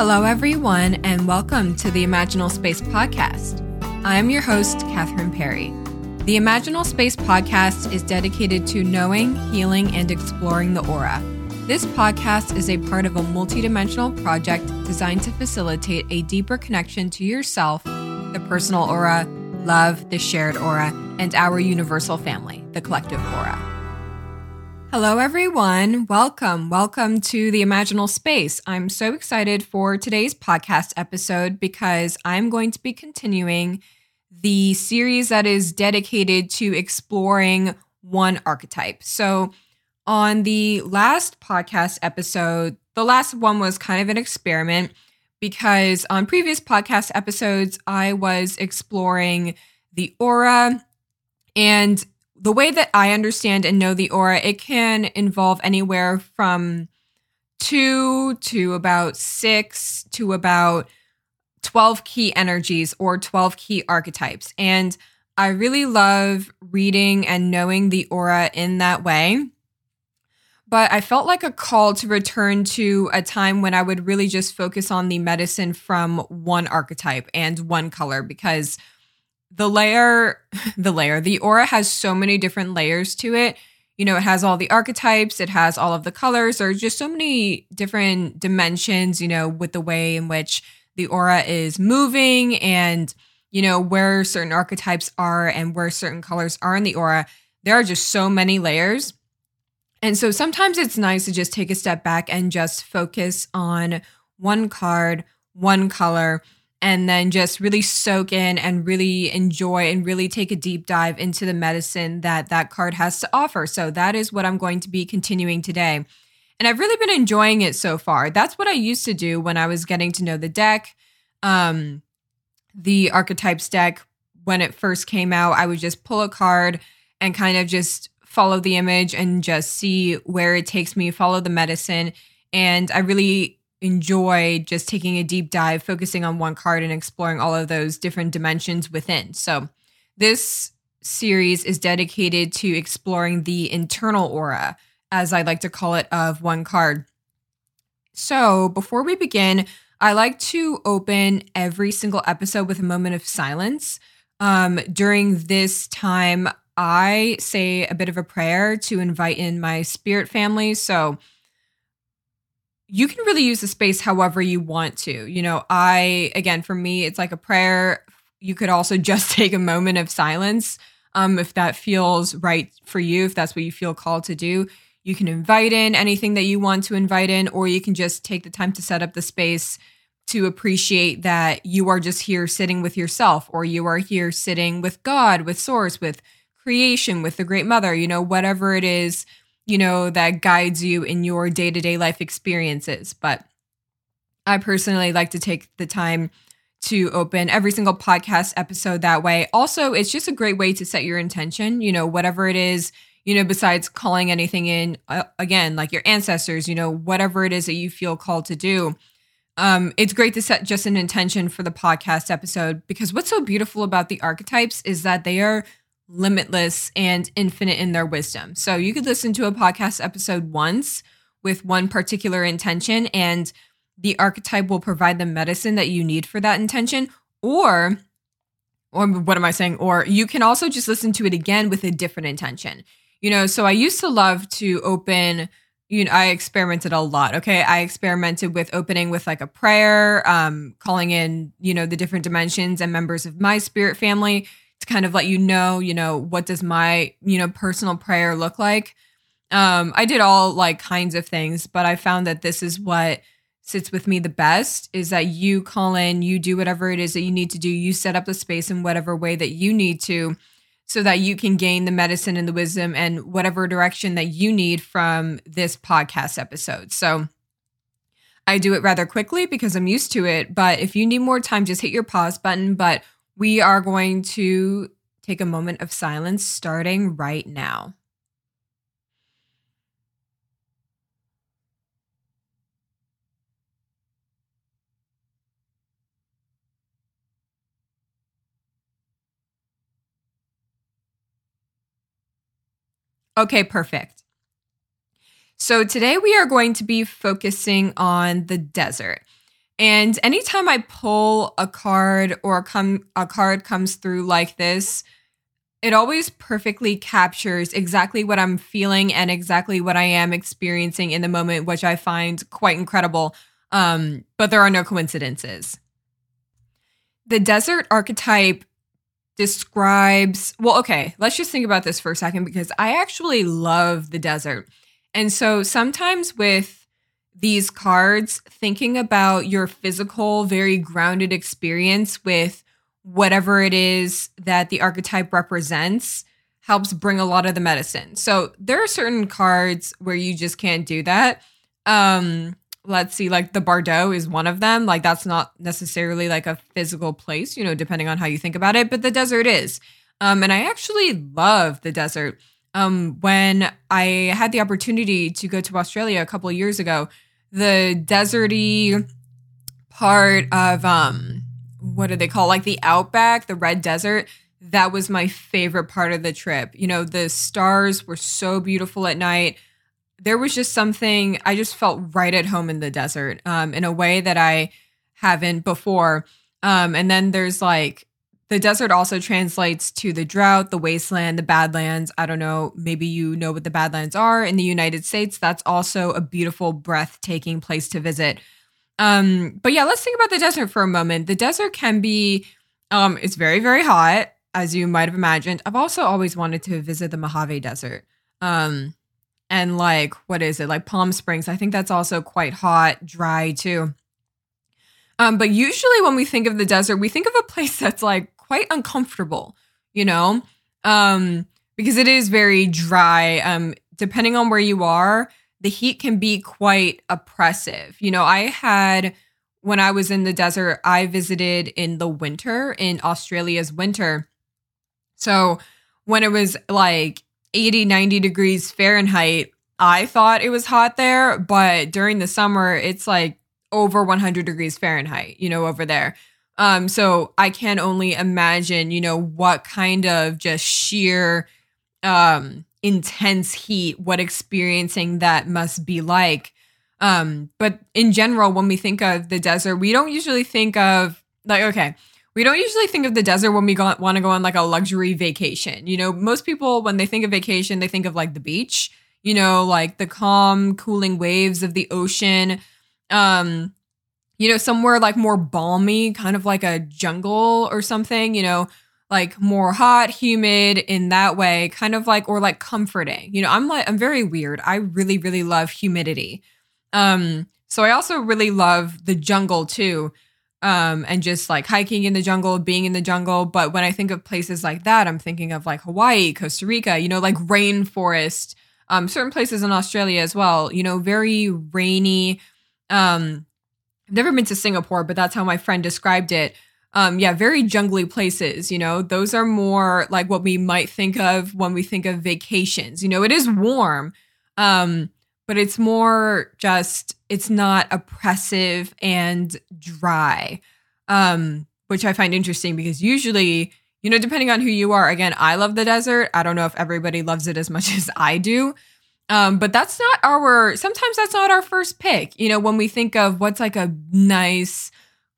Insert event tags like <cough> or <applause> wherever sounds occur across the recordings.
Hello, everyone, and welcome to the Imaginal Space Podcast. I'm your host, Katherine Perry. The Imaginal Space Podcast is dedicated to knowing, healing, and exploring the aura. This podcast is a part of a multidimensional project designed to facilitate a deeper connection to yourself, the personal aura, love, the shared aura, and our universal family, the collective aura. Hello, everyone. Welcome. Welcome to the Imaginal Space. I'm so excited for today's podcast episode because I'm going to be continuing the series that is dedicated to exploring one archetype. So, on the last podcast episode, the last one was kind of an experiment because on previous podcast episodes, I was exploring the aura and the way that I understand and know the aura, it can involve anywhere from two to about six to about 12 key energies or 12 key archetypes. And I really love reading and knowing the aura in that way. But I felt like a call to return to a time when I would really just focus on the medicine from one archetype and one color because the layer, <laughs> the layer, the aura has so many different layers to it. You know, it has all the archetypes, it has all of the colors. There's just so many different dimensions, you know, with the way in which the aura is moving and, you know, where certain archetypes are and where certain colors are in the aura. There are just so many layers. And so sometimes it's nice to just take a step back and just focus on one card, one color, and then just really soak in and really enjoy and really take a deep dive into the medicine that that card has to offer. So that is what I'm going to be continuing today. And I've really been enjoying it so far. That's what I used to do when I was getting to know the deck. Um, the archetypes deck, when it first came out, I would just pull a card and kind of just follow the image and just see where it takes me, follow the medicine. And I really enjoy just taking a deep dive, focusing on one card and exploring all of those different dimensions within. So, this series is dedicated to exploring the internal aura, as I like to call it, of one card. So, before we begin, I like to open every single episode with a moment of silence. Um, during this time, I say a bit of a prayer to invite in my spirit family. So, you can really use the space however you want to. You know, I, again, for me, it's like a prayer. You could also <laughs> just take a moment of silence um, if that feels right for you, if that's what you feel called to do. You can invite in anything that you want to invite in, or you can just take the time to set up the space to appreciate that you are just here sitting with yourself, or you are here sitting with God, with Source, with creation, with the Great Mother, you know, whatever it is you know, that guides you in your day to day life experiences. But I personally like to take the time to open every single podcast episode that way. Also, it's just a great way to set your intention, you know, whatever it is, you know, besides calling anything in, uh, again, like your ancestors, you know, whatever it is that you feel called to do. Um, it's great to set just an intention for the podcast episode because what's so beautiful about the archetypes is that they are limitless and infinite in their wisdom. So you could listen to a podcast episode once with one particular intention, and the archetype will provide the medicine that you need for that intention. Or, or what am I saying? Or you can also just listen to it again with a different intention. You know, so I used to love to open you know, I experimented a lot. Okay. I experimented with opening with like a prayer, um, calling in, you know, the different dimensions and members of my spirit family to kind of let you know, you know, what does my, you know, personal prayer look like. Um, I did all like kinds of things, but I found that this is what sits with me the best is that you call in, you do whatever it is that you need to do, you set up the space in whatever way that you need to so that you can gain the medicine and the wisdom and whatever direction that you need from this podcast episode. So I do it rather quickly because I'm used to it, but if you need more time, just hit your pause button. But we are going to take a moment of silence starting right now. Okay, perfect. So today we are going to be focusing on the desert. And anytime I pull a card or come a card comes through like this, it always perfectly captures exactly what I'm feeling and exactly what I am experiencing in the moment, which I find quite incredible. Um, but there are no coincidences. The desert archetype describes, well, okay, let's just think about this for a second because I actually love the desert. And so sometimes with these cards, thinking about your physical, very grounded experience with whatever it is that the archetype represents helps bring a lot of the medicine. So there are certain cards where you just can't do that. Um, let's see, like the Bardo is one of them. Like that's not necessarily like a physical place, you know, depending on how you think about it, but the desert is. Um, and I actually love the desert. Um, when I had the opportunity to go to Australia a couple years ago, the deserty part of um what do they call like the outback, the red desert. That was my favorite part of the trip. You know, the stars were so beautiful at night. There was just something I just felt right at home in the desert um, in a way that I haven't before. Um, and then there's like the desert also translates to the drought, the wasteland, the badlands. I don't know, maybe you know what the badlands are in the United States. That's also a beautiful, breathtaking place to visit. Um, but yeah, let's think about the desert for a moment. The desert can be, um, it's very, very hot, as you might have imagined. I've also always wanted to visit the Mojave Desert. Um, and like, what is it? Like Palm Springs. I think that's also quite hot, dry too. Um, but usually when we think of the desert, we think of a <laughs> place that's like quite uncomfortable, you know? Um, because it is very dry. Um, depending on where you are, the heat can be quite oppressive. You know, I had when I was in the desert, I visited in the winter, in Australia's winter. So when it was like 80, 90 degrees Fahrenheit, I thought it was hot there. But during the summer, it's like over 100 degrees Fahrenheit, you know, over there. Um, so I can only imagine, you know, what kind of just sheer um intense heat, what experiencing that must be like. Um, but in general, when we think of the desert, we don't usually think of like, okay, we don't usually think of the desert when we want to go on like a luxury vacation. You know, most people, when they think of vacation, they think of like the beach, you know, like the calm, cooling waves of the ocean. Um, you know, somewhere like more balmy, kind of like a jungle or something, you know, like more hot, humid in that way, kind of like or like comforting. You know, I'm like I'm very weird. I really really love humidity. Um so I also really love the jungle too. Um and just like hiking in the jungle, being in the jungle, but when I think of places like that, I'm thinking of like Hawaii, Costa Rica, you know, like rainforest, um certain places in Australia as well, you know, very rainy um I've never been to Singapore, but that's how my friend described it. Um yeah very jungly places you know? Those are more like what we might think of when we think of vacations. You know it is warm um but it's more just it's not oppressive and dry um which i find interesting because usually you know depending on who you are again i love the desert. I don't know if everybody loves it as much <laughs> as i do um, but that's not our sometimes that's not our first pick. You know when we think of what's like a nice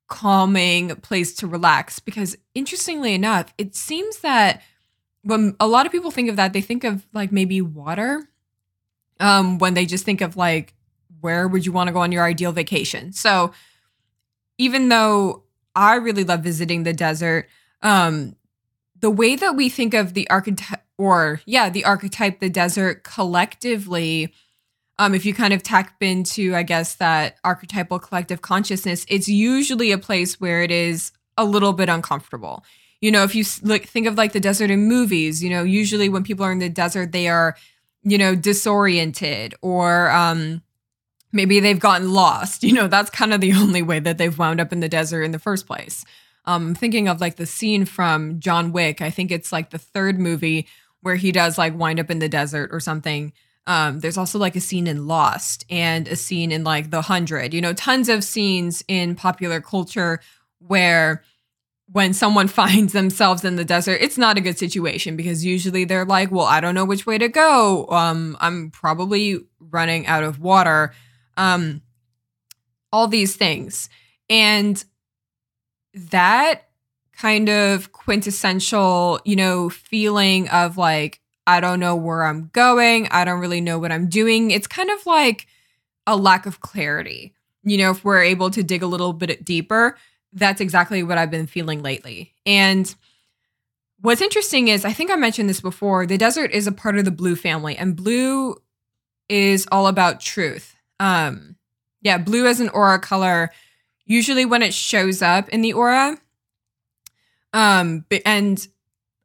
calming place to relax because interestingly enough it seems that when a lot of people think of that they think of like maybe water um when they just think of like where would you want to go on your ideal vacation? So even though i really love visiting the desert um the way that we think of the archetype or yeah the archetype the desert collectively um, if you kind of tap into, I guess, that archetypal collective consciousness, it's usually a place where it is a little bit uncomfortable. You know, if you think of like the desert in movies, you know, usually when people are in the desert, they are, you know, disoriented or um, maybe they've gotten lost. <laughs> You know, that's kind of the only way that they've wound up in the desert in the first place. Um, thinking of like the scene from John Wick. I think it's like the third movie where he does like wind up in the desert or something. Um, there's also like a scene in Lost and a scene in like The Hundred. You know, tons of scenes in popular culture where when someone <laughs> finds themselves in the desert, it's not a good situation because usually they're like, well, I don't know which way to go. Um, I'm probably running out of water. Um, all these things. And that kind of quintessential, you know, feeling of like, I don't know where I'm going. I don't really know what I'm doing. It's kind of like a lack of clarity. You know, if we're able to dig a little bit deeper, that's exactly what I've been feeling lately. And what's interesting is, I think I mentioned this before, the desert is a part of the blue family, and blue is all about truth. Um, yeah, blue as an aura color, usually when it shows up in the aura. Um, and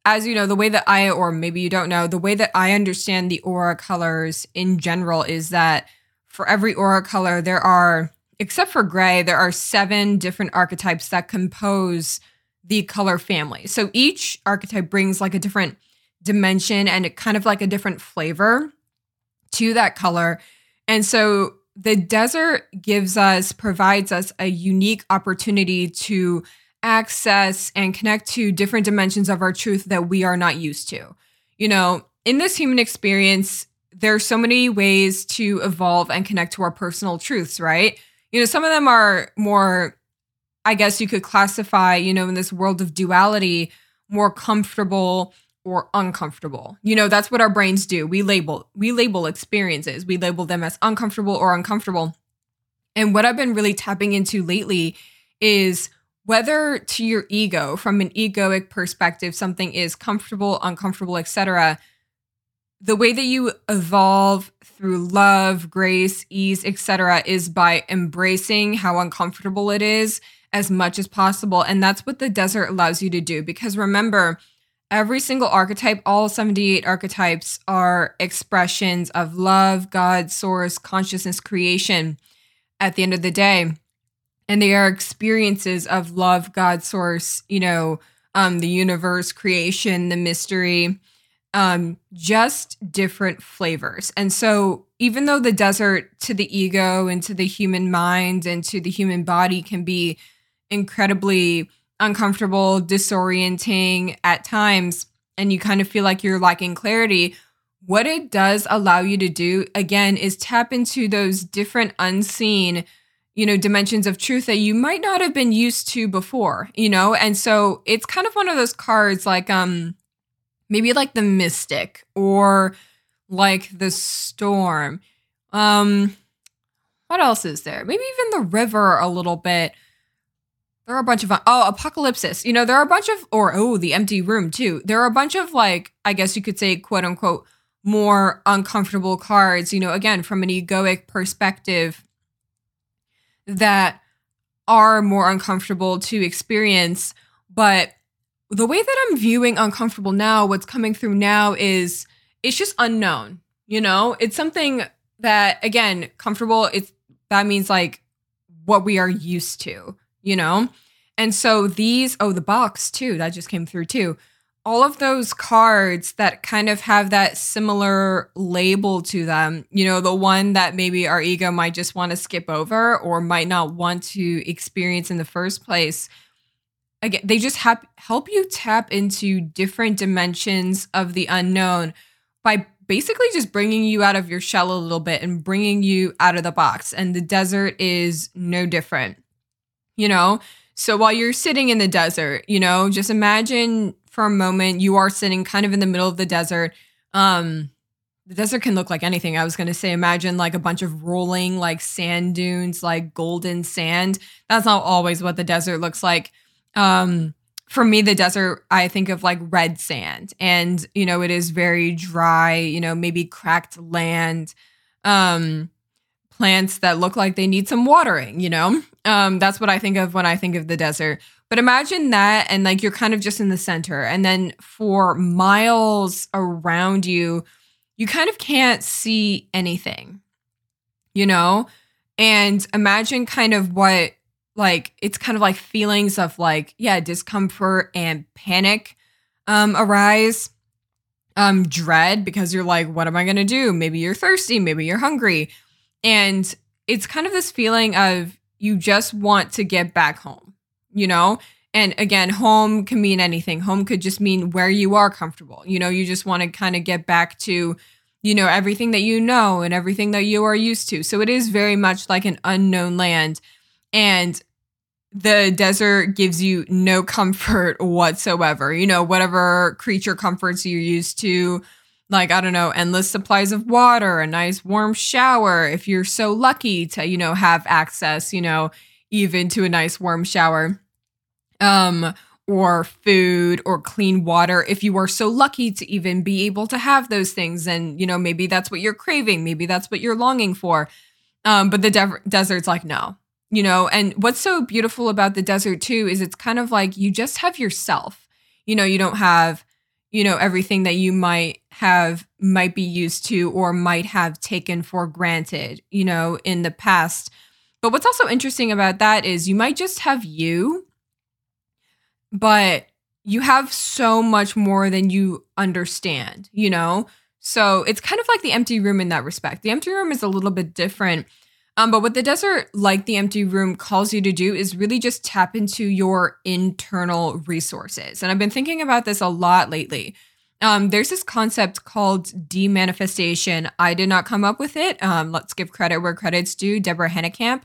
as you know, the way that I, or maybe you don't know, the way that I understand the aura colors in general is that for every aura color, there are except for gray, there are seven different archetypes that compose the color family. So each archetype brings like a different dimension and it kind of like a different flavor to that color. And so the desert gives us, provides us a unique opportunity to access and connect to different dimensions of our truth that we are not used to. You know, in this human experience, there's so many ways to evolve and connect to our personal truths, right? you know, some of them are more, I guess you could classify, you know, in this world of duality, more comfortable or uncomfortable. You know, that's what our brains do. We label, we label experiences, we label them as uncomfortable or uncomfortable. And what I've been really tapping into lately is whether to your ego, from an egoic perspective, something is comfortable, uncomfortable, etc the way that you evolve through love, grace, ease, etc. is by embracing how uncomfortable it is as much as possible and that's what the desert allows you to do because remember every single archetype all 78 archetypes are expressions of love, God, source, consciousness, creation at the end of the day and they are experiences of love, God, source, you know, um the universe, creation, the mystery um, just different flavors. And so, even though the desert to the ego and to the human mind and to the human body can be incredibly uncomfortable, disorienting at times, and you kind of feel like you're lacking clarity, what it does allow you to do, again, is tap into those different unseen you know dimensions of truth that you might not have been used to before you know? And so it's kind of one of those cards like um maybe like the mystic or like the storm. Um what else is there? Maybe even the river a little bit. There are a bunch of oh apocalypsis you know there are a bunch of or oh the empty room too. There are a bunch of like i guess you could say quote unquote more uncomfortable cards you know again from an egoic perspective that are more uncomfortable to experience but the way that I'm viewing uncomfortable now, what's coming through now is it's just unknown. You know, it's something that again, comfortable, it's that means like what we are used to, you know? And so these, oh, the box too, that just came through too. All of those cards that kind of have that similar label to them, you know, the one that maybe our ego might just want to skip over or might not want to experience in the first place again they just have, help you tap into different dimensions of the unknown by basically just bringing you out of your shell a little bit and bringing you out of the box and the desert is no different you know? So while you're sitting in the desert you know just imagine for a moment you are sitting kind of in the middle of the desert um the desert can look like anything. I was going to say, imagine like a bunch of rolling, like sand dunes, like golden sand. That's not always what the desert looks like. Um, for me, the desert, I think of like red sand, and you know, it is very dry. You know, maybe cracked land, um, plants that look like they need some watering. You know, um, that's what I think of when I think of the desert. But imagine that, and like you're kind of just in the center, and then for miles around you, you kind of can't see anything. You know, and imagine kind of what like it's kind of like feelings of like yeah discomfort and panic um arise um dread because you're like what am i to do? Maybe you're thirsty maybe you're hungry. And it's kind of this feeling of you just want to get back home you know and again home can mean anything home could just mean where you are comfortable you know you just want to kind of get back to you know, everything that you know and everything that you are used to. So it is very much like an unknown land. And the desert gives you no <laughs> comfort whatsoever. You know, whatever creature comforts you're used to, like, I don't know, endless supplies of water, a nice warm shower. If you're so lucky to, you know, have access, you know, even to a nice warm shower. Um, or food or clean water if you are so lucky to even be able to have those things and you know maybe that's what you're craving maybe that's what you're longing for. Um, but the de- desert's like no you know? And what's so beautiful about the desert too is it's kind of like you just have yourself. You know you don't have you know everything that you might have might be used to or might have taken for granted you know in the past. But what's also interesting about that is you might just have you but you have so much more than you understand you know so it's kind of like the empty room in that respect the empty room is a little bit different um, but what the desert, like the empty room, calls you to do is really just tap into your internal resources. And I've been thinking about this a lot lately. Um, there's this concept called demanifestation. I did not come up with it. Um, let's give credit where credit's due. Deborah Hanekamp.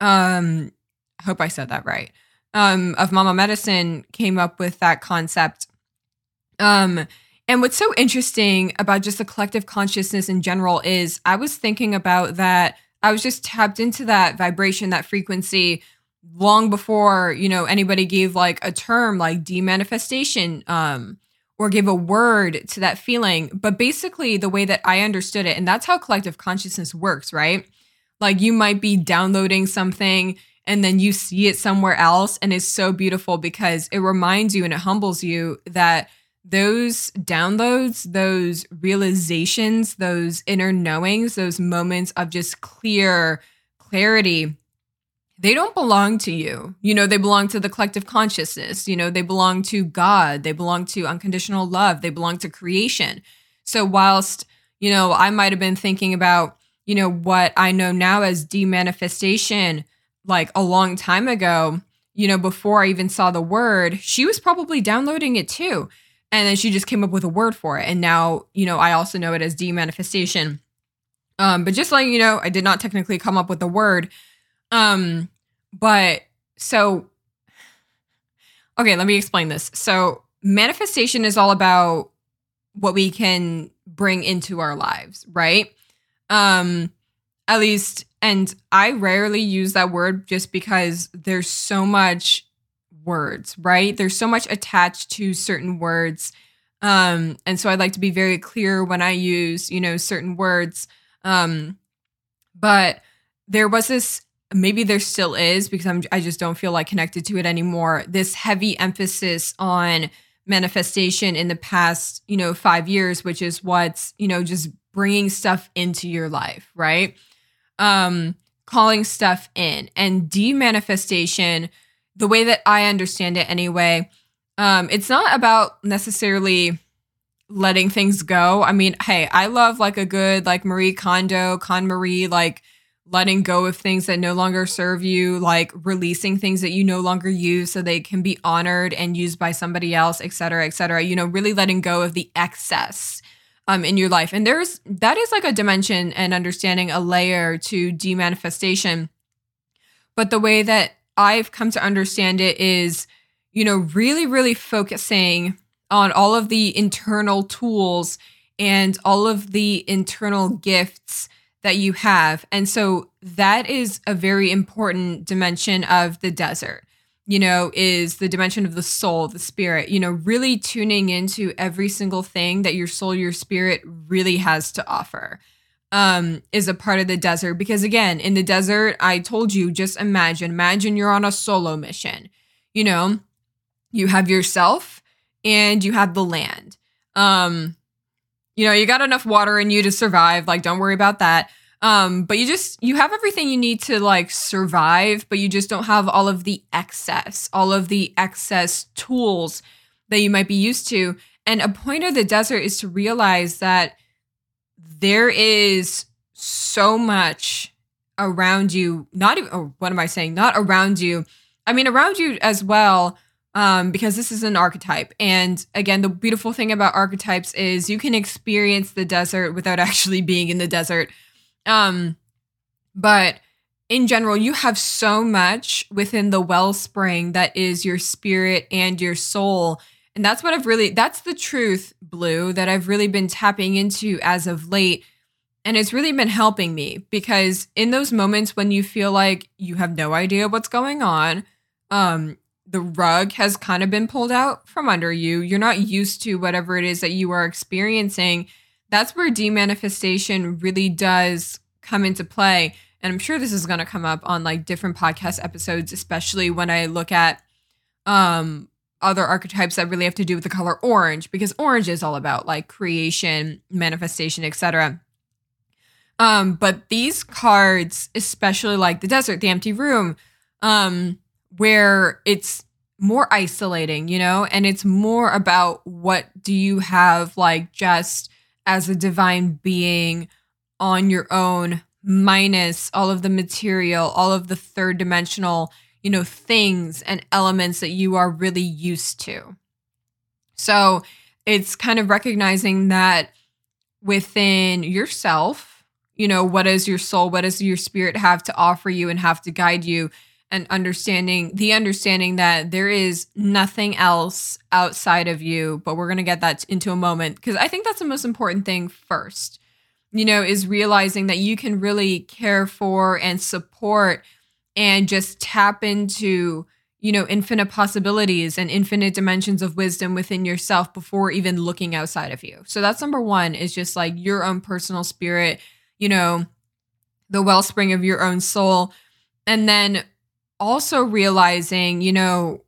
Um, I hope I said that right. Um, of Mama Medicine came up with that concept. Um, and what's so interesting about just the collective consciousness in general is I was thinking about that I was just tapped into that vibration, that frequency long before, you know, anybody gave like a term like demanifestation um or gave a word to that feeling. But basically the way that I understood it, and that's how collective consciousness works, right? Like you might be downloading something and then you see it somewhere else and it's so beautiful because it reminds you and it humbles you that those downloads, those realizations, those inner knowings, those moments of just clear clarity, they don't belong to you. You know, they belong to the collective consciousness. You know, they belong to God. They belong to unconditional love. They belong to creation. So, whilst, you know, I might have been thinking about, you know, what I know now as demanifestation like a long time ago, you know, before I even saw the word, she was probably downloading it too. And then she just came up with a word for it. And now, you know, I also know it as demanifestation. Um, but just like, you know, I did not technically come up with the word. Um, but so, okay, let me explain this. So, manifestation is all about what we can bring into our lives, right? Um, at least, and I rarely use that word just because there's so much words, right? There's so much attached to certain words. Um, and so I'd like to be very clear when I use, you know, certain words. Um, but there was this, maybe there still is because I'm, I just don't feel like connected to it anymore. This heavy emphasis on manifestation in the past, you know, five years, which is what's, you know, just bringing stuff into your life, right? Um, calling stuff in and demanifestation the way that I understand it anyway, um, it's not about necessarily letting things go. I mean, hey, I love like a good like Marie Kondo, KonMari, like letting go of things that no longer serve you, like releasing things that you no longer use so they can be honored and used by somebody else, et cetera, et cetera. You know, really letting go of the excess um in your life. And there's that is like a dimension and understanding a layer to demanifestation. But the way that I've come to understand it is, you know, really, really focusing on all of the internal tools and all of the internal gifts that you have. And so that is a very important dimension of the desert, you know, is the dimension of the soul, the spirit, you know, really tuning into every single thing that your soul, your spirit really has to offer um, is a part of the desert. Because again, in the desert, I told you, just imagine, imagine you're on a solo mission. You know, you have yourself and you have the land. Um, you know, you got enough water in you to survive. Like, don't worry about that. Um, but you just you have everything you need to like survive, but you just don't have all of the excess, all of the excess tools that you might be used to. And a point of the desert is to realize that there is so much around you, not even, oh, what am I saying? Not around you. I mean, around you as well, um, because this is an archetype. And again, the beautiful thing about archetypes is you can experience the desert without <laughs> actually being in the desert. Um, but in general, you have so much within the wellspring that is your spirit and your soul. And that's what I've really, that's the truth, Blue, that I've really been tapping into as of late. And it's really been helping me because in those moments when you feel like you have no idea what's going on, um, the rug has kind of been pulled out from under you. You're not used to whatever it is that you are experiencing. That's where demanifestation really does come into play. And I'm sure this is going to come up on like different podcast episodes, especially when I look at um other archetypes that really have to do with the color orange because orange is all about like creation, manifestation, etc. Um but these cards, especially like the desert, the empty room, um where it's more isolating, you know, and it's more about what do you have like just as a divine being on your own minus all of the material, all of the third dimensional, you know, things and elements that you are really used to. So, it's kind of recognizing that within yourself, you know, what does your soul, what does your spirit have to offer you and have to guide you? And understanding the understanding that there is nothing else outside of you but we're going to get that into a moment because i think that's the most important thing first. You know is realizing that you can really care for and support and just tap into you know infinite possibilities and infinite dimensions of wisdom within yourself before even looking outside of you. So that's number 1 is just like your own personal spirit you know the wellspring of your own soul. And then also realizing, you know,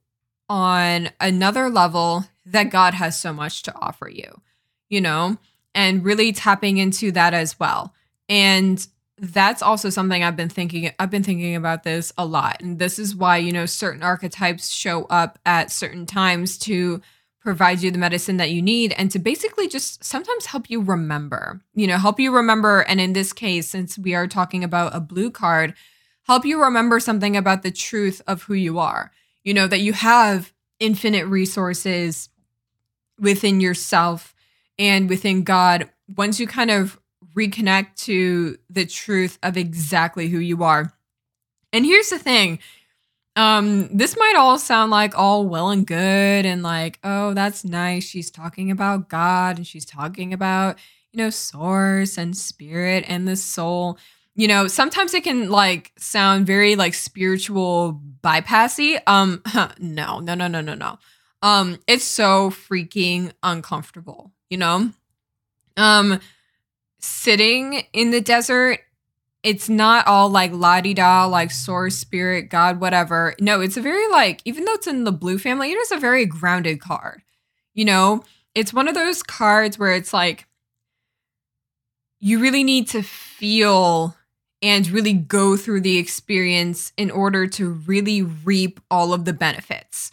on another level that God has so much to offer you, you know, and really tapping into that as well. And that's also something I've been thinking I've been thinking about this a lot. And this is why, you know, certain archetypes show up at certain times to provide you the medicine that you need and to basically just sometimes help you remember. You know, help you remember and in this case since we are talking about a blue card, help you remember something about the truth of who you are. You know, that you have infinite resources within yourself and within God. Once you kind of reconnect to the truth of exactly who you are. And here's the thing. Um, this might all sound like all well and good and like, oh, that's nice. She's talking about God and she's talking about, you know, source and spirit and the soul you know, sometimes it can like sound very like spiritual bypassy. Um, no, no, no, no, no, no. Um, it's so freaking uncomfortable, you know? Um, sitting in the desert, it's not all like la di da, like source, spirit, God, whatever. No, it's a very like, even though it's in the blue family, it is a very grounded card. You know, it's one of those cards where it's like, you really need to feel and really go through the experience in order to really reap all of the benefits.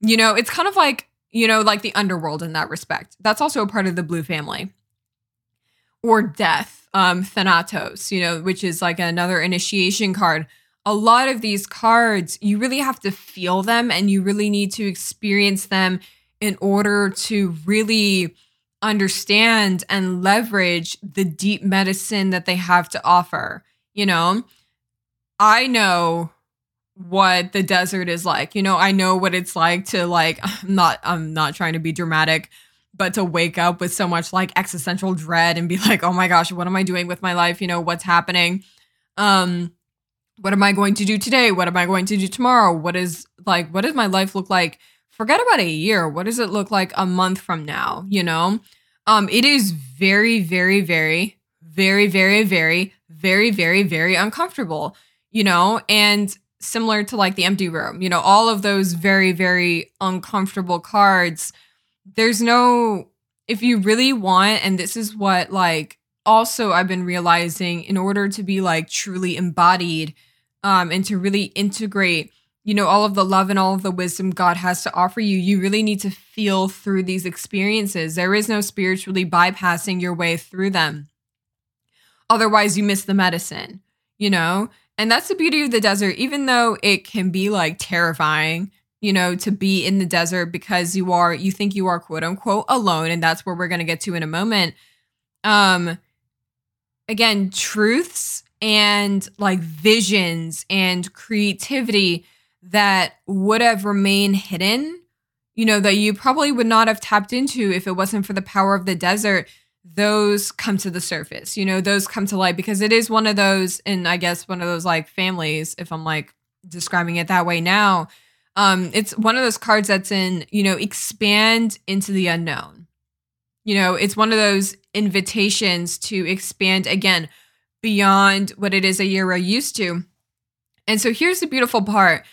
You know, it's kind of like, you know, like the underworld in that respect. That's also a part of the blue family. Or death, um, Thanatos, you know, which is like another initiation card. A lot of these cards, you really have to feel them and you really need to experience them in order to really understand and leverage the deep medicine that they have to offer. You know, I know what the desert is like. You know, I know what it's like to like <laughs> I'm not I'm not trying to be dramatic, but to wake up with so much like existential dread and be <laughs> like, "Oh my gosh, what am I doing with my life? You know, what's happening? Um what am I going to do today? What am I going to do tomorrow? What is like what does my life look like? Forget about a year. What does it look like a month from now, you know? Um it is very very very very very very very, very, very uncomfortable, you know, and similar to like the empty room, you know, all of those very, very uncomfortable cards. There's no, if you really want, and this is what like also I've been realizing in order to be like truly embodied um, and to really integrate, you know, all of the love and all of the wisdom God has to offer you, you really need to feel through these experiences. There is no spiritually bypassing your way through them. Otherwise, you miss the medicine, you know? And that's the beauty of the desert, even though it can be like terrifying you know, to be in the desert because you are, you think you are quote unquote alone. And that's where we're going to get to in a moment. Um, again, truths and like visions and creativity that would have remained hidden, you know, that you probably would not have tapped into if it wasn't for the power of the desert those come to the surface you know those come to light because it is one of those and i guess one of those like families if i'm like describing it that way now um it's one of those cards that's in you know expand into the unknown. You know it's one of those invitations to expand again beyond what it is that you're used to. And so here's the beautiful part.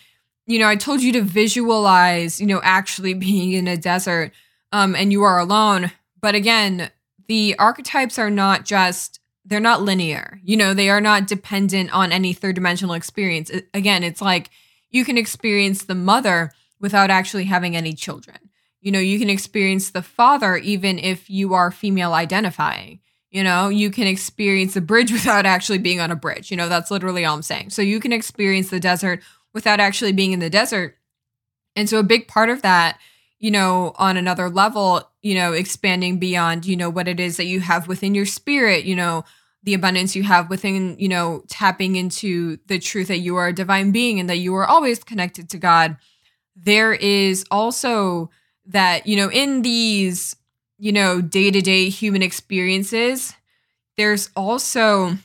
You know i told you to visualize you know actually <laughs> being in a desert um and you are alone but again the archetypes are not just they're not linear. You know, they are not dependent on any third dimensional experience. Again, it's like you can experience the mother without actually having any children. You know, you can experience the father even if you are female identifying. You know, you can experience the bridge <laughs> without actually being on a bridge. You know, that's literally all I'm saying. So you can experience the desert without actually being in the desert. And so a big part of that you know, on another level, you know, expanding beyond, you know, what it is that you have within your spirit, you know, the abundance you have within, you know, tapping into the truth that you are a divine being and that you are always connected to God. There is also that, you know, in these, you know, day to day human experiences, there's also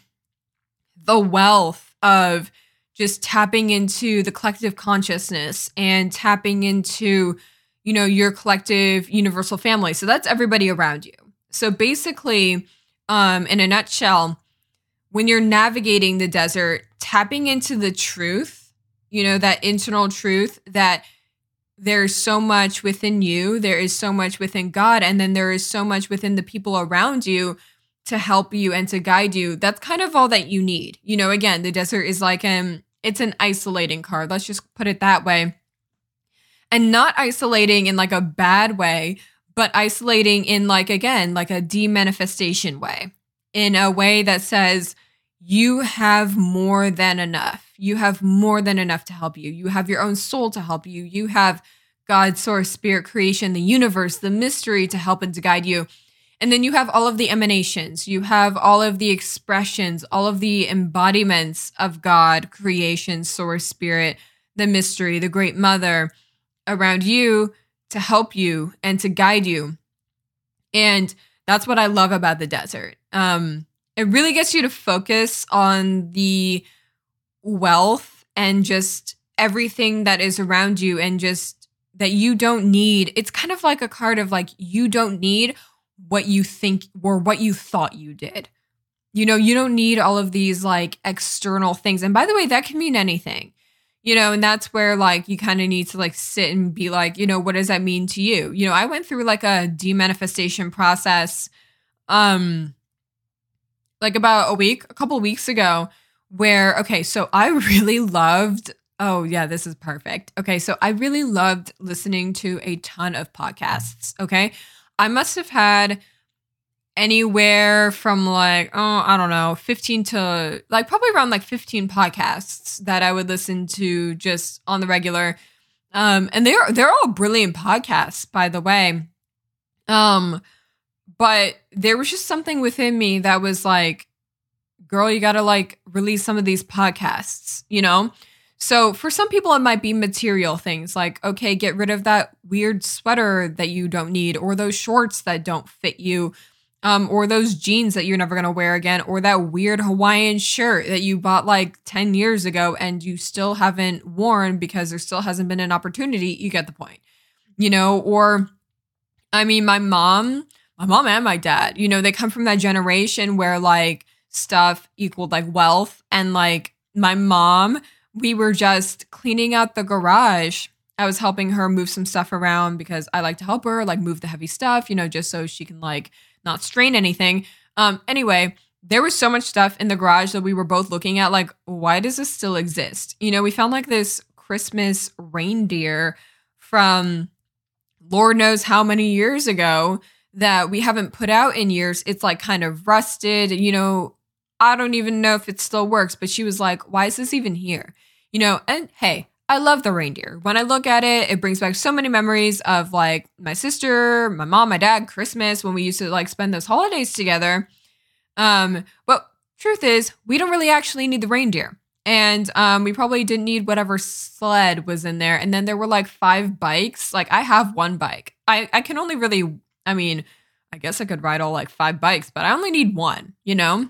the wealth of just tapping into the collective consciousness and tapping into you know, your collective universal family. So that's everybody around you. So basically, um, in a nutshell, when you're navigating the desert, tapping into the truth, you know, that internal truth that there's so much within you, there is so much within God, and then there is so much within the people around you to help you and to guide you. That's kind of all that you need. You know, again, the desert is like um it's an isolating card. Let's just put it that way and not isolating in like a bad way, but isolating in like, again, like a demanifestation way, in a way that says, you have more than enough. You have more than enough to help you. You have your own soul to help you. You have God, source, spirit, creation, the universe, the mystery to help and to guide you. And then you have all of the emanations. You have all of the expressions, all of the embodiments of God, creation, source, spirit, the mystery, the great mother, around you to help you and to guide you. And that's what I love about the desert. Um, it really gets you to focus on the wealth and just everything that is around you and just that you don't need. It's kind of like a card of like, you don't need what you think or what you thought you did. You know, you don't need all of these like external things. And by the way, that can mean anything you know and that's where like you kind of need to like sit and be like you know what does that mean to you? You know i went through like a demanifestation process um like about a week a couple weeks ago where okay so i <laughs> really loved oh yeah this is perfect. Okay so i really loved listening to a ton of podcasts okay? I must have had anywhere from like oh i don't know 15 to like probably around like 15 podcasts that i would listen to just on the regular. Um and they're they're all brilliant podcasts by the way. Um but there was just something within me that was like girl you gotta like release some of these podcasts you know? So for some people it might be material things like okay get rid of that weird sweater that you don't need or those shorts that don't fit you um, or those jeans that you're never gonna wear again, or that weird Hawaiian shirt that you bought like 10 years ago and you still haven't worn because there still hasn't been an opportunity. You get the point, you know, or I mean, my mom, my mom and my dad, you know, they come from that generation where like stuff equaled like wealth. And like my mom, we were just cleaning out the garage. I was helping her move some stuff around because I like to help her, like move the heavy stuff, you know, just so she can like not strain anything. Um, anyway, there was so much stuff in the garage that we were both looking at, like, why does this still exist? You know, we found like this Christmas reindeer from Lord knows how many years ago that we haven't put out in years. It's like kind of rusted, you know. I don't even know if it still works, but she was like, why is this even here? You know, and hey, I love the reindeer. When I look at it, it brings back so many memories of like my sister, my mom, my dad, Christmas when we used to like spend those holidays together. Um, but truth is, we don't really actually need the reindeer. And um, we probably didn't need whatever sled was in there. And then there were like five bikes. Like I have one bike. I, I can only really, I mean, I guess I could ride all like five bikes, but I only need one, you know?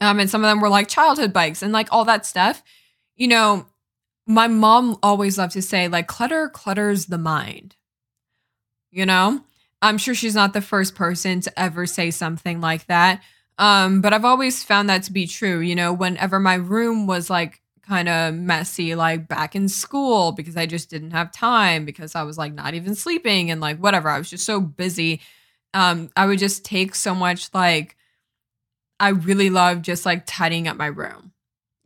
Um, and some of them were like childhood bikes and like all that stuff. You know, my mom always loved to say like clutter clutters the mind you know? I'm sure she's not the first person to ever say something like that um but i've always found that to be true you know? Whenever my room was like kind of messy like back in school because i just didn't have time because i was like not even sleeping and like whatever i was just so busy um i would just take so much like i really love just like tidying up my room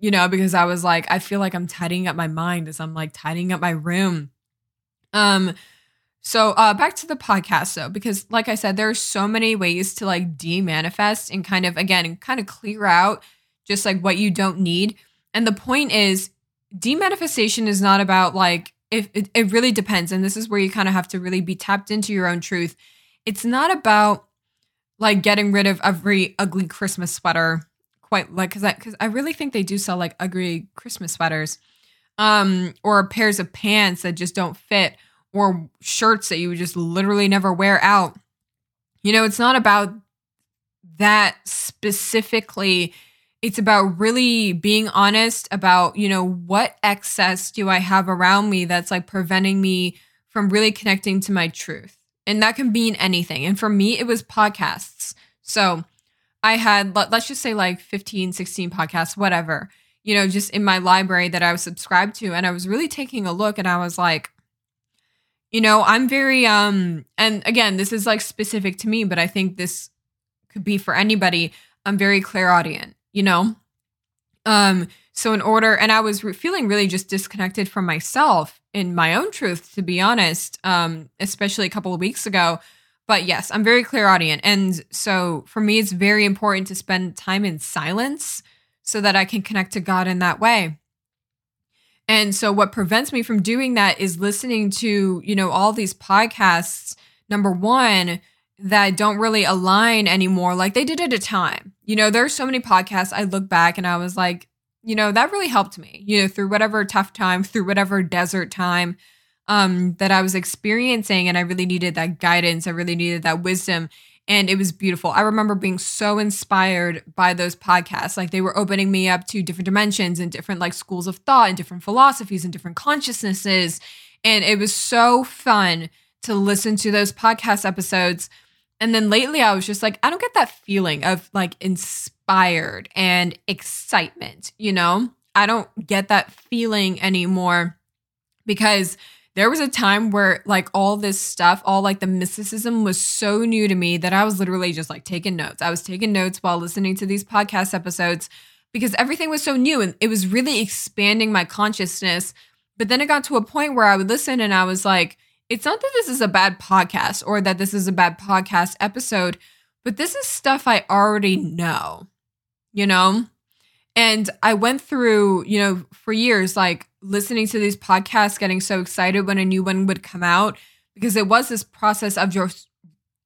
you know, because I was like, I feel like I'm tidying up my mind as I'm like tidying up my room. Um, so uh back to the podcast though, because like I said, there are so many ways to like de-manifest and kind of again kind of clear out just like what you don't need. And the point is, de-manifestation is not about like if it, it really depends. And this is where you kind of have to really be tapped into your own truth. It's not about like getting rid of every ugly Christmas sweater quite like because I because I really think they do sell like ugly Christmas sweaters, um, or pairs of pants that just don't fit, or shirts that you would just literally never wear out. You know, it's not about that specifically. It's about really being honest about, you know, what excess do I have around me that's like preventing me from really connecting to my truth. And that can mean anything. And for me, it was podcasts. So I had, let, us just say like 15, 16 podcasts, whatever, you know, just in my library that I was subscribed to. And I was really taking a look and I was like, you know, I'm very, um, and again, this is like specific to me, but I think this could be for anybody. I'm very clairaudient, you know? Um, so in order, and I was re- feeling really just disconnected from myself in my own truth, to be honest, um, especially a couple of weeks ago. But yes, I'm very clairaudient. And so for me, it's very important to spend time in silence so that I can connect to God in that way. And so what prevents me from doing that is listening to, you know, all these podcasts, number one, that don't really align anymore like they did at a time. You know, there's so many podcasts I look back and I was like, you know, that really helped me, you know, through whatever tough time, through whatever desert time um, that I was experiencing, and I really needed that guidance. I really needed that wisdom. And it was beautiful. I remember being so inspired by those podcasts. Like they were opening me up to different dimensions and different like schools of thought and different philosophies and different consciousnesses. And it was so fun to listen to those podcast episodes. And then lately, I was just like, I don't get that feeling of like inspired and excitement, you know? I don't get that feeling anymore because there was a time where like all this stuff, all like the mysticism was so new to me that I was literally just like taking notes. I was taking notes while listening to these podcast episodes because everything was so new and it was really expanding my consciousness. But then it got to a point where I would listen and I was like, it's not that this is a bad podcast or that this is a bad podcast episode, but this is stuff I already know, you know? And I went through, you know, for years, like listening to these podcasts, getting so excited when a new one would come out because it was this process of just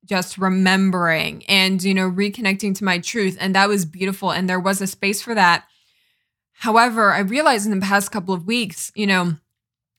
just remembering and you know reconnecting to my truth. And that was beautiful and there was a space for that. However i realized in the past couple of weeks you know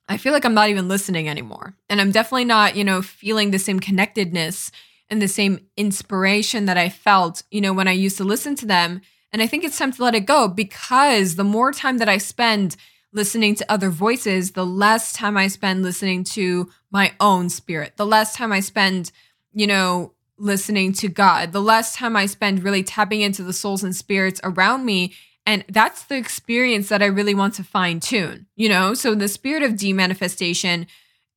i feel like i'm not even listening anymore. And i'm definitely not you know feeling the same connectedness and the same inspiration that i felt you know when i used to listen to them and i think it's time to let it go because the more time that i spend listening to other voices, the less time I spend listening to my own spirit, the less time I spend, you know, listening to God, the less time I spend really tapping into the souls and spirits around me. And that's the experience that I really want to fine tune, you know? So the spirit of demanifestation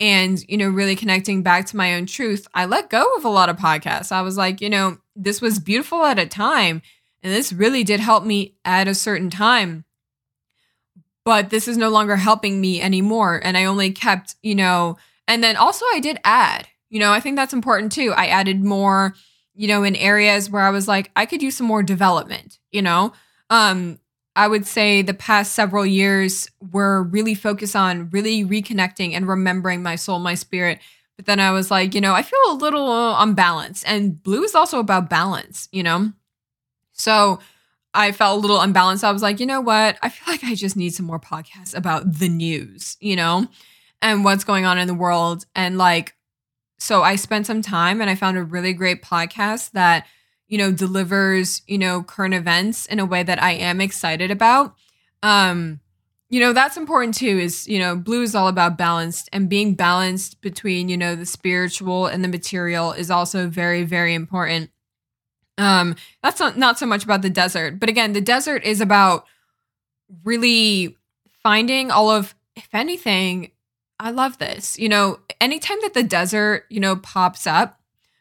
and, you know, really connecting back to my own truth, I let go of a lot of podcasts. I was like, you know, this was beautiful at a time. And this really did help me at a certain time but this is no longer helping me anymore. And I only kept, you know, and then also I did add, you know, I think that's important too. I added more, you know, in areas where I was like, I could use some more development, you know? Um, I would say the past several years were really focused on really reconnecting and remembering my soul, my spirit. But then I was like, you know, I feel a little unbalanced. And blue is also about balance, you know? So I felt a little unbalanced. I was like, you know what? I feel like I just need some more podcasts about the news, you know, and what's going on in the world. And like, so I spent some time and I found a really great podcast that, you know, delivers, you know, current events in a way that I am excited about. Um, you know, that's important too, is, you know, blue is all about balanced and being balanced between, you know, the spiritual and the material is also very, very important. Um, that's not, not so much about the desert, but again, the desert is about really finding all of, if anything, I love this. You know, anytime that the desert, you know, pops up,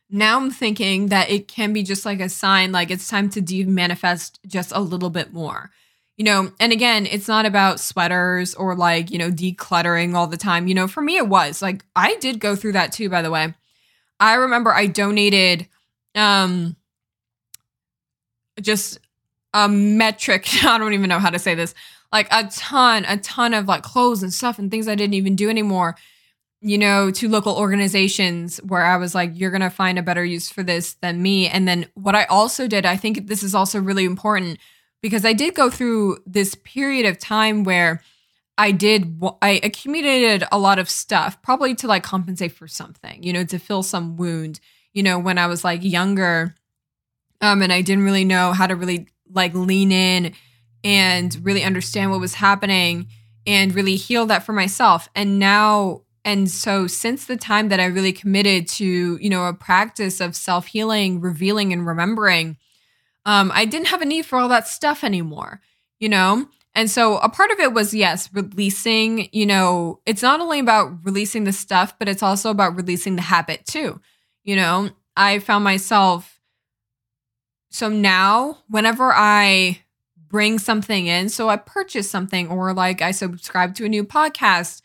now I'm thinking that it can be just like a sign, like it's time to de manifest just a little bit more. You know, and again, it's not about sweaters or like, you know, decluttering all the time. You know, for me, it was like I did go through that too, by the way. I remember I donated um just a metric. <laughs> I don't even know how to say this. Like a ton, a ton of like clothes and stuff and things I didn't even do anymore, you know, to local organizations where I was like, you're going to find a better use for this than me. And then what I also did, I think this is also really important because I did go through this period of time where I did, I accumulated a lot of stuff, probably to like compensate for something, you know, to fill some wound, you know, when I was like younger um, and I didn't really know how to really like lean in and really understand what was happening and really heal that for myself. And now, and so since the time that I really committed to, you know, a practice of self healing, revealing, and remembering, um, I didn't have a need for all that stuff anymore, you know? And so a part of it was, yes, releasing, you know, it's not only about releasing the stuff, but it's also about releasing the habit too. You know, I found myself so now whenever I bring something in, so I purchase something or like I subscribe to a new podcast,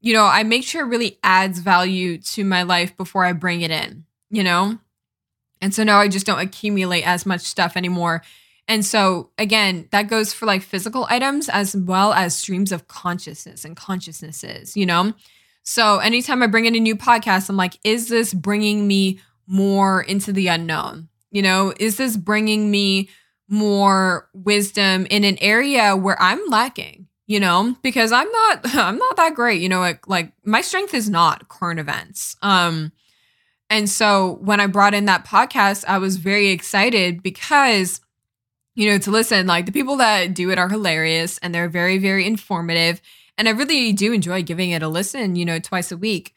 you know, I make sure it really adds value to my life before I bring it in, you know? And so now I just don't accumulate as much stuff anymore. And so again, that goes for like physical items as well as streams of consciousness and consciousnesses, you know? So anytime I bring in a new podcast, I'm like, is this bringing me more into the unknown? You know, is this bringing me more wisdom in an area where I'm lacking? You know, because I'm not <laughs> I'm not that great, you know, like, like my strength is not current events. Um and so when I brought in that podcast, I was very excited because you know, to listen, like the people that do it are hilarious and they're very very informative and I really do enjoy giving it a listen, you know, twice a week.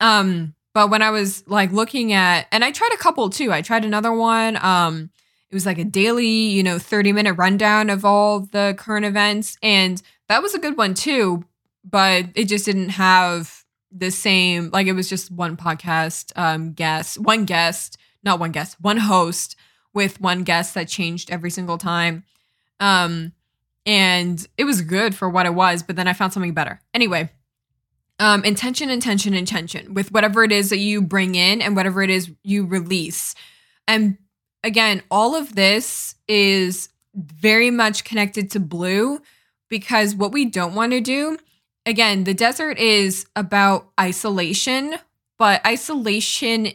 Um but when I was like looking at, and I tried a couple too. I tried another one. Um, it was like a daily, you know, 30 minute rundown of all the current events. And that was a good one too. But it just didn't have the same, like it was just one podcast um, guest, one guest, not one guest, one host with one guest that changed every single time. Um, and it was good for what it was, but then I found something better. Anyway, um, intention, intention, intention with whatever it is that you bring in and whatever it is you release. And again, all of this is very much connected to blue because what we don't want to do, again, the desert is about isolation, but isolation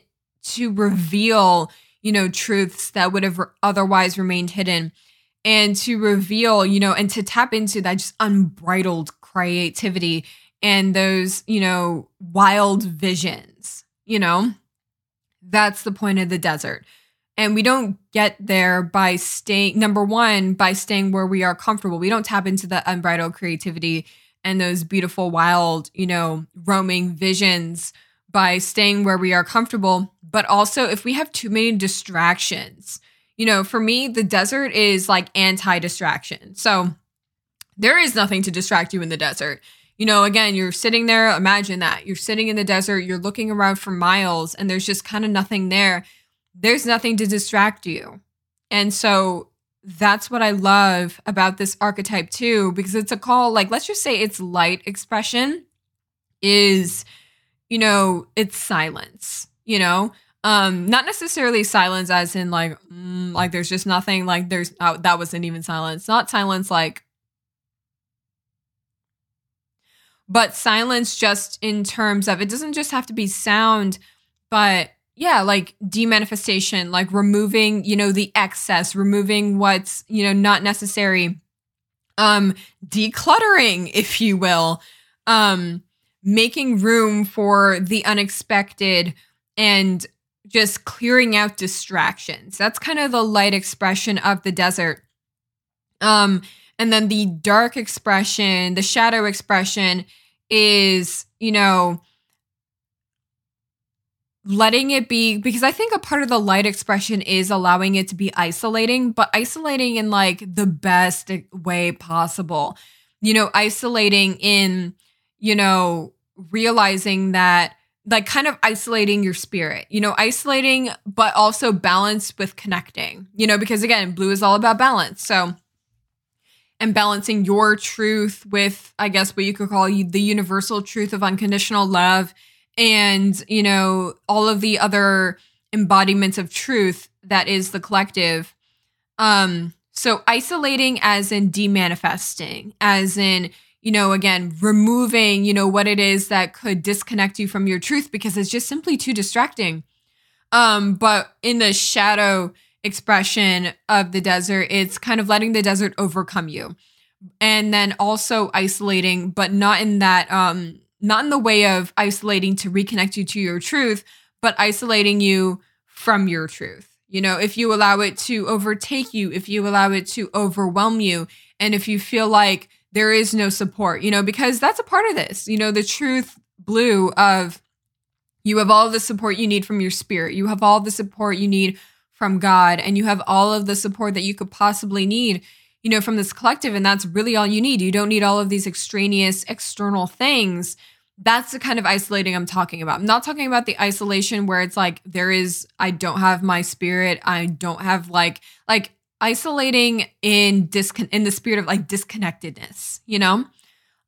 to reveal, you know, truths that would have otherwise remained hidden and to reveal, you know, and to tap into that just unbridled creativity and those, you know, wild visions, you know? That's the point of the desert. And we don't get there by staying, number one, by staying where we are comfortable. We don't tap into the unbridled creativity and those beautiful, wild, you know, roaming visions by staying where we are comfortable. But also, if we have too many distractions, you know, for me, the desert is like anti distraction. So there is nothing to distract you in the desert you know, again, you're sitting there, imagine that. You're sitting in the desert, you're looking around for miles, and there's just kind of nothing there. There's nothing to distract you. And so that's what I love about this archetype too, because it's a call, like, let's just say it's light expression is, you know, it's silence, you know? Um, not necessarily silence as in like, mm, like there's just nothing. Like there's oh, that wasn't even silence. Not silence like, but silence just in terms of it doesn't just have to be sound, but yeah, like demanifestation, like removing, you know, the excess, removing what's, you know, not necessary, um, decluttering, if you will, um, making room for the unexpected and just clearing out distractions. That's kind of the light expression of the desert. Um, and then the dark expression, the shadow expression is, you know, letting it be because I think a part of the light expression is allowing it to be isolating, but isolating in like the best way possible. You know, isolating in, you know, realizing that like kind of isolating your spirit, you know, isolating, but also balanced with connecting, you know, because again, blue is all about balance. So, and balancing your truth with, I guess, what you could call the universal truth of unconditional love and you know all of the other embodiments of truth that is the collective. Um so isolating as in demanifesting as in you know again removing you know what it is that could disconnect you from your truth because it's just simply too distracting. Um but in the shadow expression of the desert it's kind of letting the desert overcome you. And then also isolating but not in that um not in the way of isolating to reconnect you to your truth, but isolating you from your truth. You know, if you allow it to overtake you, if you allow it to overwhelm you, and if you feel like there is no support, you know, because that's a part of this, you know, the truth blue of you have all the support you need from your spirit, you have all the support you need from God, and you have all of the support that you could possibly need you know, from this collective. And that's really all you need. You don't need all of these extraneous external things that's the kind of isolating I'm talking about. I'm not talking about the isolation where it's like there is I don't have my spirit. I don't have like like isolating in discon in the spirit of like disconnectedness, you know?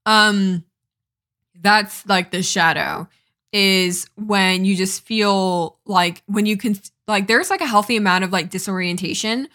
Um that's like the shadow is when you just feel like when you can like there's like a healthy amount of like disorientation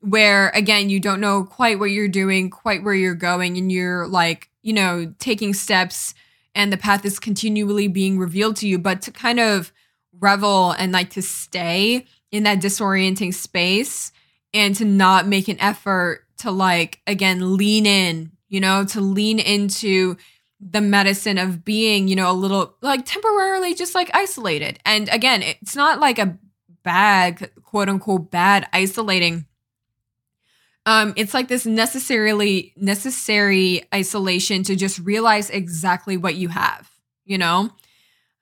where again you don't know quite what you're doing, quite where you're going and you're like, you know, taking steps and the path is continually being revealed to you, but to kind of revel and like to stay in that disorienting space and to not make an effort to like again lean in, you know, to lean into the medicine of being, you know, a little like temporarily just like isolated. And again, it's not like a bad, quote unquote, bad isolating um, it's like this necessarily necessary isolation to just realize exactly what you have, you know?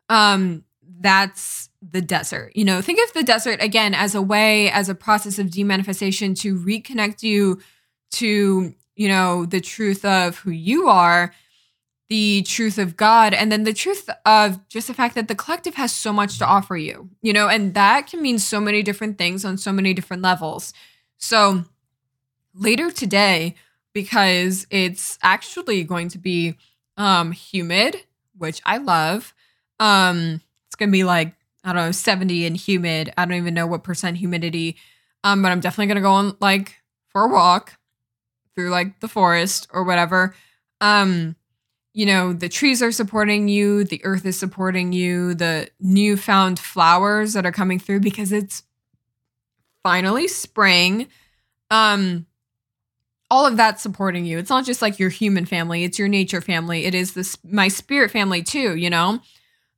Um, that's the desert. You know, think of the desert again as a way, as a process of demanifestation to reconnect you to, you know, the truth of who you are, the truth of God, and then the truth of just the fact that the collective has so much to offer you, you know, and that can mean so many different things on so many different levels. So, later today because it's actually going to be um humid, which I love. Um it's going to be like I don't know, 70 and humid. I don't even know what percent humidity. Um but I'm definitely going to go on like for a walk through like the forest or whatever. Um you know, the trees are supporting you, the earth is supporting you, the newfound flowers that are coming through because it's finally spring. Um all of that supporting you. It's not just like your human family, it's your nature family. It is this my spirit family too, you know?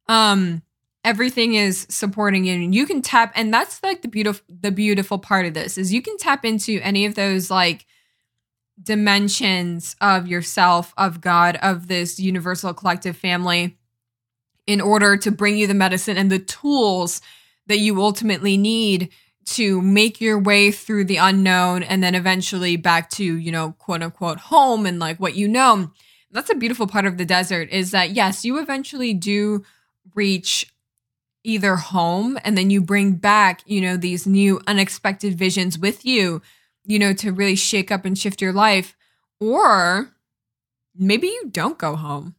Um everything is supporting you and you can tap and that's like the beautiful the beautiful part of this is you can tap into any of those like dimensions of yourself, of God, of this universal collective family in order to bring you the medicine and the tools that you ultimately need to make your way through the unknown and then eventually back to, you know, quote unquote home and like what you know. That's a beautiful part of the desert is that, yes, you eventually do reach either home and then you bring back, you know, these new unexpected visions with you, you know, to really shake up and shift your life. Or maybe you don't go home.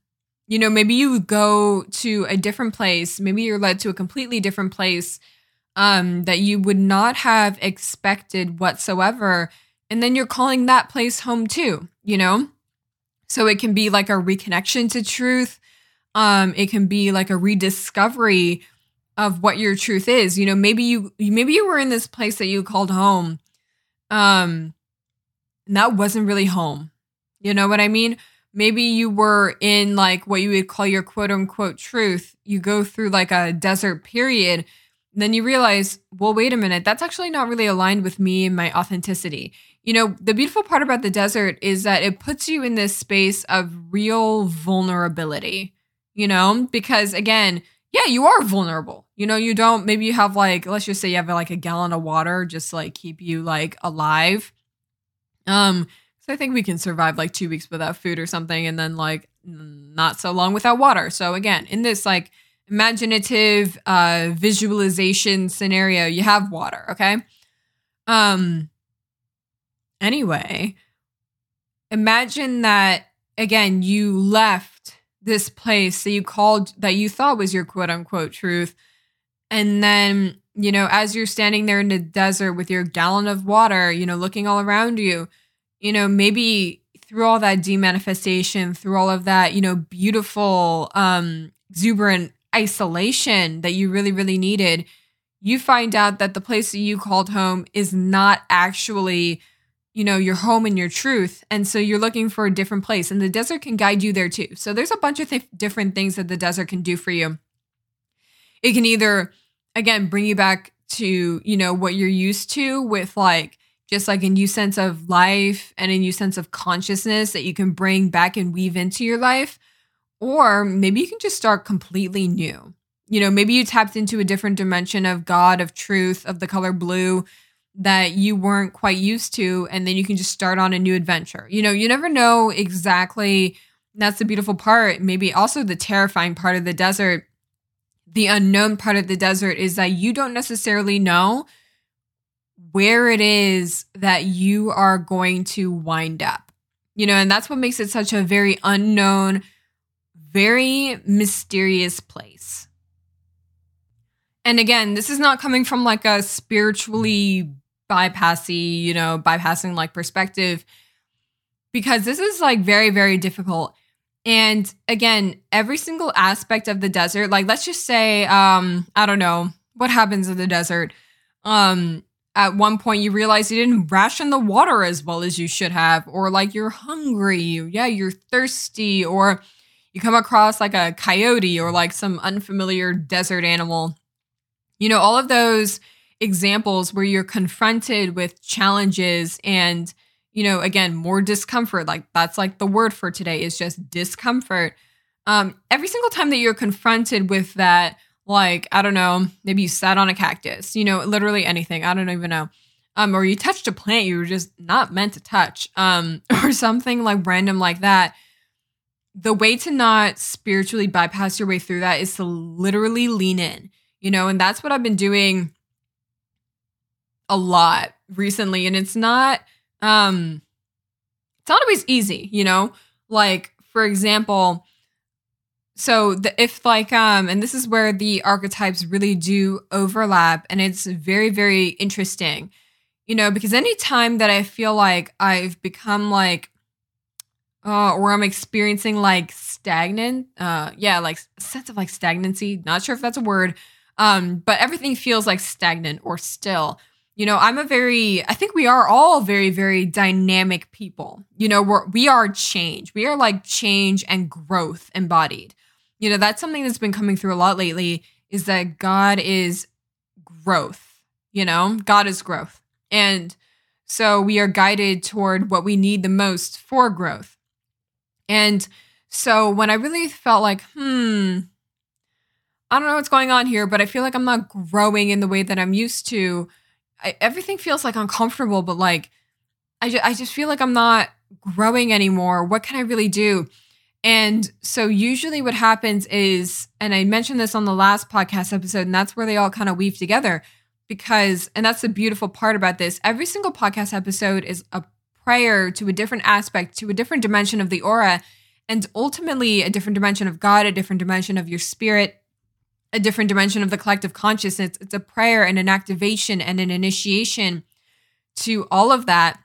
You know, maybe you go to a different place. Maybe you're led to a completely different place um, that you would not have expected whatsoever. And then you're calling that place home too, you know? So it can be like a reconnection to truth. Um, it can be like a rediscovery of what your truth is. You know, maybe you maybe you were in this place that you called home. Um, that wasn't really home. You know what I mean? Maybe you were in like what you would call your quote unquote truth. You go through like a desert period then you realize, well, wait a minute, that's actually not really aligned with me and my authenticity. You know, the beautiful part about the desert is that it puts you in this space of real vulnerability, you know, because again, yeah, you are vulnerable. You know, you don't, maybe you have like, let's just say you have like a gallon of water just like keep you like alive. Um, so I think we can survive like two weeks without food or something and then like not so long without water. So again, in this like, imaginative uh, visualization scenario, you have water, okay? Um anyway, imagine that again, you left this place that you called that you thought was your quote unquote truth. And then, you know, as you're standing there in the desert with your gallon of water, you know, looking all around you, you know, maybe through all that demanifestation, through all of that, you know, beautiful, um, exuberant isolation that you really, really needed, you find out that the place that you called home is not actually, you know, your home and your truth. And so you're looking for a different place. And the desert can guide you there too. So there's a bunch of th- different things that the desert can do for you. It can either, again, bring you back to, you know, what you're used to with like, just like a new sense of life and a new sense of consciousness that you can bring back and weave into your life or maybe you can just start completely new. You know, maybe you tapped into a different dimension of God, of truth, of the color blue that you weren't quite used to. And then you can just start on a new adventure. You know, you never know exactly. That's the beautiful part. Maybe also the terrifying part of the desert. The unknown part of the desert is that you don't necessarily know where it is that you are going to wind up. You know, and that's what makes it such a very unknown very mysterious place. And again, this is not coming from like a spiritually bypassy, you know, bypassing like perspective, because this is like very, very difficult. And again, every single aspect of the desert, like let's just say, um, I don't know, what happens in the desert? Um, at one point you realize you didn't ration the water as well as you should have, or like you're hungry, yeah, you're thirsty, or you come across like a coyote or like some unfamiliar desert animal. You know, all of those examples where you're confronted with challenges and, you know, again, more discomfort. Like that's like the word for today is just discomfort. Um, every single time that you're confronted with that, like, I don't know, maybe you sat on a cactus, you know, literally anything. I don't even know. Um, or you touched a plant you were just not meant to touch, um, <laughs> or something like random like that the way to not spiritually bypass your way through that is to literally lean in, you know, and that's what I've been doing a lot recently. And it's not, um, it's not always easy, you know, like for example, so the, if like um and this is where the archetypes really do overlap and it's very very interesting you know because anytime that i feel like i've become like uh, or I'm experiencing like stagnant, uh, yeah, like sense of like stagnancy. Not sure if that's a word, um, but everything feels like stagnant or still. You know, I'm a very, I think we are all very, very dynamic people. You know, we're, we are change. We are like change and growth embodied. You know, that's something that's been coming through a lot lately is that God is growth. You know, God is growth. And so we are guided toward what we need the most for growth. And so when I really felt like, hmm, I don't know what's going on here, but I feel like I'm not growing in the way that I'm used to. I, everything feels like uncomfortable, but like I, ju- I just feel like I'm not growing anymore. What can I really do? And so usually what happens is, and I mentioned this on the last podcast episode, and that's where they all kind of weave together because, and that's the beautiful part about this. Every single podcast episode is a prayer to a different aspect, to a different dimension of the aura, and ultimately a different dimension of God, a different dimension of your spirit, a different dimension of the collective consciousness. It's a prayer and an activation and an initiation to all of that.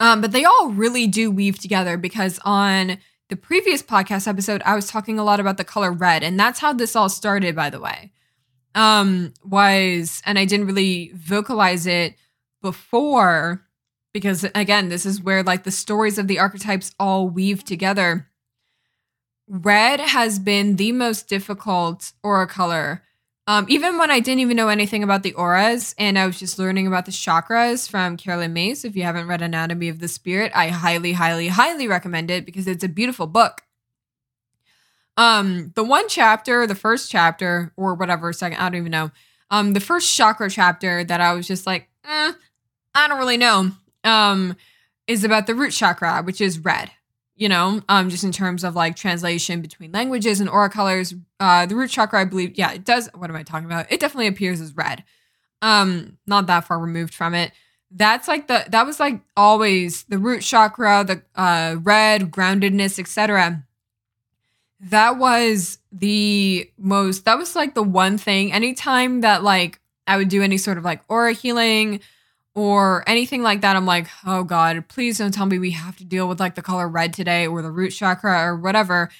Um, but they all really do weave together because on the previous podcast episode, I was talking a lot about the color red, and that's how this all started, by the way. Um, was and I didn't really vocalize it before because again, this is where like the stories of the archetypes all weave together. Red has been the most difficult aura color. Um, even when I didn't even know anything about the auras and I was just learning about the chakras from Caroline Myss. If you haven't read Anatomy of the Spirit, I highly, highly, highly recommend it because it's a beautiful book. Um, the one chapter, the first chapter, or whatever, second, I don't even know. Um, the first chakra chapter that I was just like, eh, I don't really know. Um, is about the root chakra, which is red you know, um, just in terms of like translation between languages and aura colors. Uh, the root chakra, I believe, yeah, it does. What am I talking about? It definitely appears as red. Um, not that far removed from it. That's like the that was like always the root chakra, the uh, red groundedness, etc. That was the most. That was like the one thing. Anytime that like I would do any sort of like aura healing or anything like that, I'm like, oh God, please don't tell me we have to deal with like the color red today or the root chakra or whatever.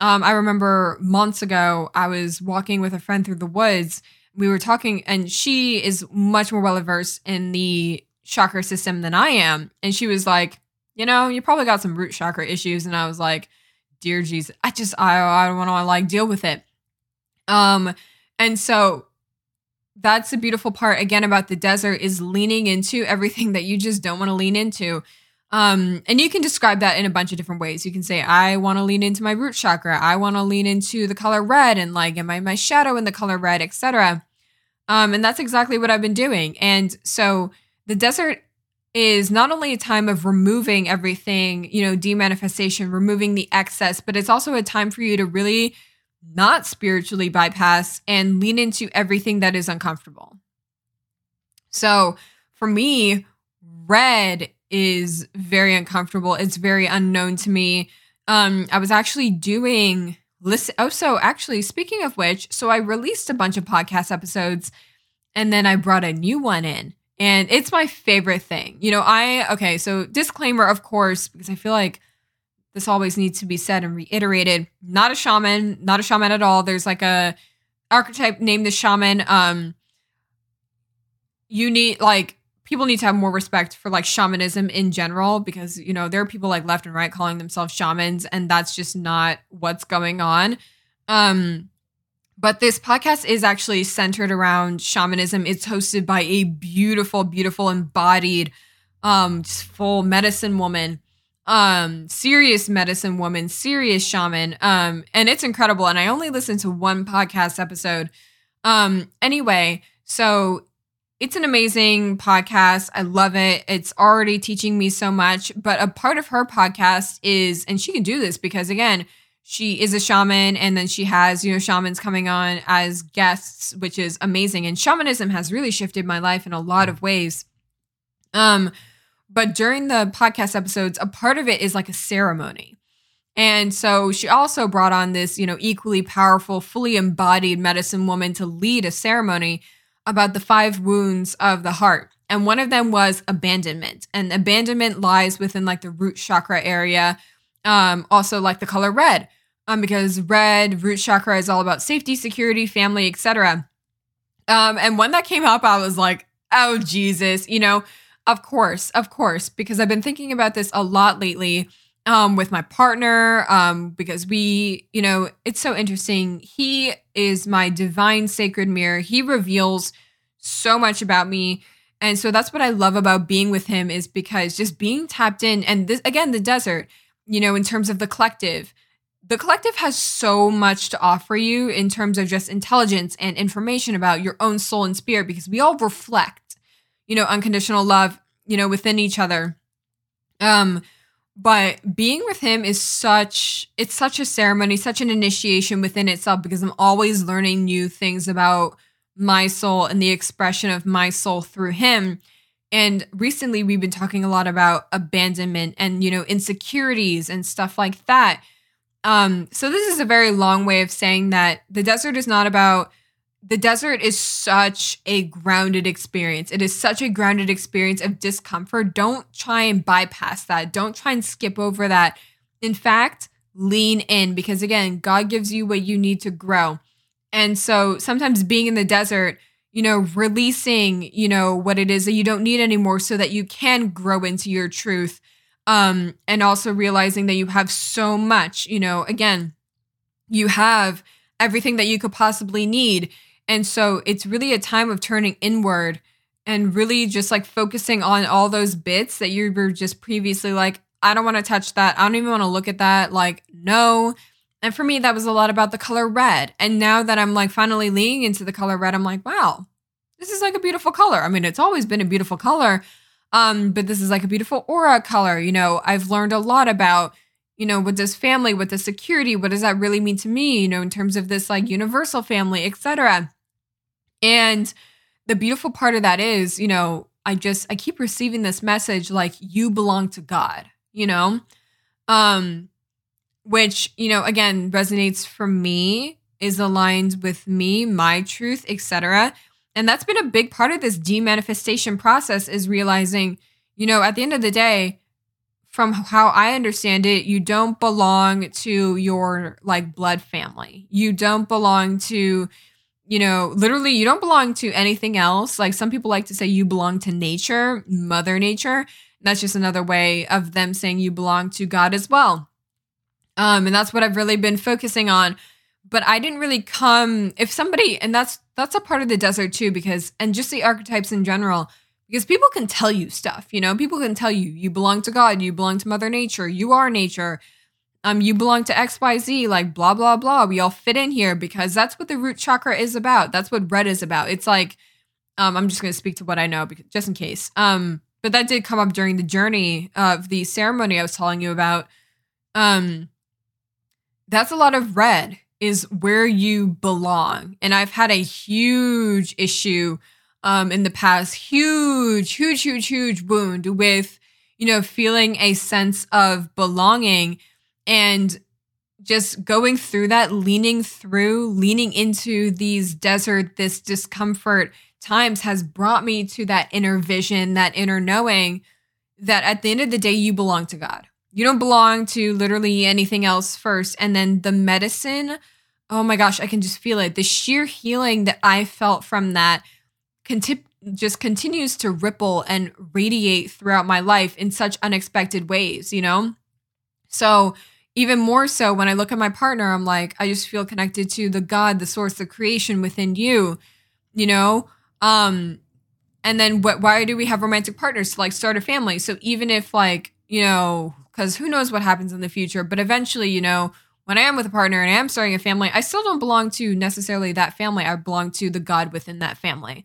Um, I remember months ago, I was walking with a friend through the woods. We were talking, and she is much more well versed in the chakra system than I am. And she was like, you know, you probably got some root chakra issues. And I was like, dear Jesus, I just, I, I don't want to like deal with it. Um, and so that's the beautiful part again about the desert is leaning into everything that you just don't want to lean into. Um, and you can describe that in a bunch of different ways. You can say, I want to lean into my root chakra. I want to lean into the color red and like, am I my shadow in the color red, etc. Um, and that's exactly what I've been doing. And so the desert is not only a time of removing everything, you know, demanifestation, removing the excess, but it's also a time for you to really not spiritually bypass and lean into everything that is uncomfortable. So for me, red is very uncomfortable. It's very unknown to me. Um, I was actually doing listen. Oh, so actually, speaking of which, so I released a bunch of podcast episodes, and then I brought a new one in, and it's my favorite thing. You know, I okay. So disclaimer, of course, because I feel like this always needs to be said and reiterated. Not a shaman, not a shaman at all. There's like a archetype named the shaman. Um, you need like people need to have more respect for like shamanism in general because you know there are people like left and right calling themselves shamans and that's just not what's going on. Um, but this podcast is actually centered around shamanism. It's hosted by a beautiful, beautiful embodied, um, full medicine woman um serious medicine woman serious shaman um and it's incredible. And i only listened to one podcast episode. Um anyway so it's an amazing podcast. I love it. It's already teaching me so much but a part of her podcast is and she can do this because again she is a shaman and then she has you know shamans coming on as guests which is amazing. And shamanism has really shifted my life in a lot of ways. Um but during the podcast episodes, a part of it is like a ceremony. And so she also brought on this, you know, equally powerful, fully embodied medicine woman to lead a ceremony about the five wounds of the heart. And one of them was abandonment. And abandonment lies within like the root chakra area, um, also like the color red, um, because red root chakra is all about safety, security, family, etc. Um, and when that came up, I was like, oh Jesus, you know, of course, of course, because I've been thinking about this a lot lately um, with my partner um, because we, you know, it's so interesting. He is my divine sacred mirror. He reveals so much about me. And so that's what I love about being with him is because just being tapped in and this again the desert, you know, in terms of the collective, the collective has so much to offer you in terms of just intelligence and information about your own soul and spirit because we all reflect you know, unconditional love, you know, within each other. Um, but being with him is such it's such a ceremony, such an initiation within itself because I'm always learning new things about my soul and the expression of my soul through him. And recently we've been talking a lot about abandonment and, you know, insecurities and stuff like that. Um, so this is a very long way of saying that the desert is not about the desert is such a grounded experience. It is such a grounded experience of discomfort. Don't try and bypass that. Don't try and skip over that. In fact, lean in because again, God gives you what you need to grow. And so sometimes being in the desert, you know, releasing, you know, what it is that you don't need anymore so that you can grow into your truth. Um, and also realizing that you have so much, you know, again, you have everything that you could possibly need. And so it's really a time of turning inward and really just like focusing on all those bits that you were just previously like, I don't want to touch that. I don't even want to look at that. Like, no. And for me, that was a lot about the color red. And now that I'm like finally leaning into the color red, I'm like, wow, this is like a beautiful color. I mean, it's always been a beautiful color. Um, but this is like a beautiful aura color. You know, I've learned a lot about, you know, what does family, what does security, what does that really mean to me, you know, in terms of this like universal family, etc. And the beautiful part of that is, you know, I just I keep receiving this message like you belong to God you know? Um, which, you know, again, resonates for me, is aligned with me, my truth, etc. And that's been a big part of this demanifestation process is realizing, you know, at the end of the day, from how I understand it, you don't belong to your like blood family. You don't belong to, you know, literally, you don't belong to anything else. Like some people like to say you belong to nature, Mother Nature. That's just another way of them saying you belong to God as well. Um, and that's what I've really been focusing on. But I didn't really come if somebody, and that's that's a part of the desert too, because and just the archetypes in general, because people can tell you stuff, you know, people can tell you you belong to God, you belong to Mother Nature, you are nature, um, you belong to XYZ, like blah blah blah. We all fit in here because that's what the root chakra is about. That's what red is about. It's like, um, I'm just gonna speak to what I know because, just in case. Um, but that did come up during the journey of the ceremony I was telling you about. Um, that's a lot of red is where you belong. And I've had a huge issue um, in the past, huge, huge, huge, huge wound with, you know, feeling a sense of belonging and just going through that, leaning through, leaning into these desert, this discomfort, times has brought me to that inner vision, that inner knowing that at the end of the day, you belong to God. You don't belong to literally anything else first. And then the medicine, oh my gosh, I can just feel it. The sheer healing that I felt from that conti- just continues to ripple and radiate throughout my life in such unexpected ways, you know? So, even more so when I look at my partner, I'm like, I just feel connected to the God, the source, the creation within you, you know? Um, and then what? Why do we have romantic partners to like start a family? So even if like you know, because who knows what happens in the future, but eventually, you know, when I am with a partner and I am starting a family, I still don't belong to necessarily that family. I belong to the God within that family.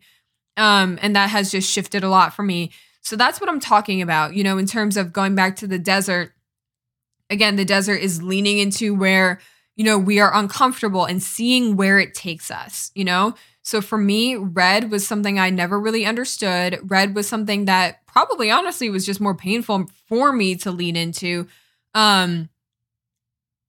Um, and that has just shifted a lot for me. So that's what I'm talking about, you know, in terms of going back to the desert. Again, the desert is leaning into where, you know, we are uncomfortable and seeing where it takes us, you know? So for me, red was something I never really understood. Red was something that probably honestly was just more painful for me to lean into. Um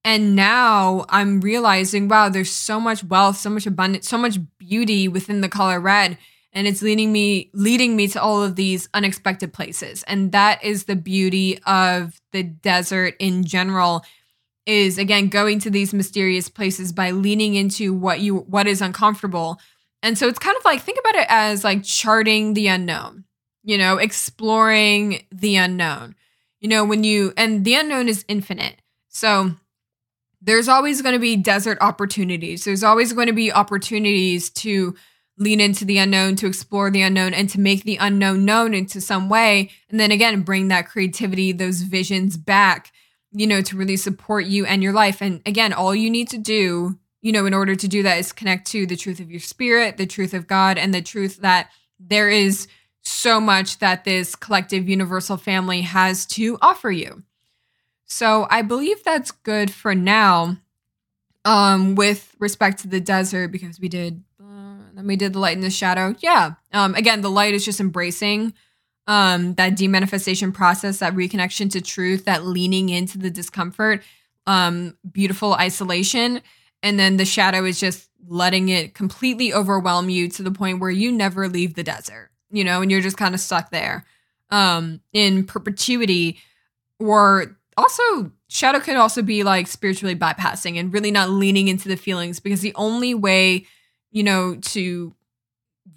and now I'm realizing, wow, there's so much wealth, so much abundance, so much beauty within the color red. And it's leading me leading me to all of these unexpected places. And that is the beauty of the desert in general is again going to these mysterious places by leaning into what you what is uncomfortable and so it's kind of like think about it as like charting the unknown, you know, exploring the unknown. You know, when you and the unknown is infinite. So there's always going to be desert opportunities. There's always going to be opportunities to lean into the unknown, to explore the unknown, and to make the unknown known into some way. And then again, bring that creativity, those visions back, you know, to really support you and your life. And again, all you need to do you know, in order to do that is connect to the truth of your spirit, the truth of God, and the truth that there is so much that this collective universal family has to offer you. So I believe that's good for now. Um, with respect to the desert, because we did then we did the light and the shadow. Yeah. Um, again, the light is just embracing um that demanifestation process, that reconnection to truth, that leaning into the discomfort um, beautiful isolation. And then the shadow is just letting it completely overwhelm you to the point where you never leave the desert, you know, and you're just kind of stuck there um, in perpetuity. Or also, shadow could also be like spiritually bypassing and really not leaning into the feelings because the only way, you know, to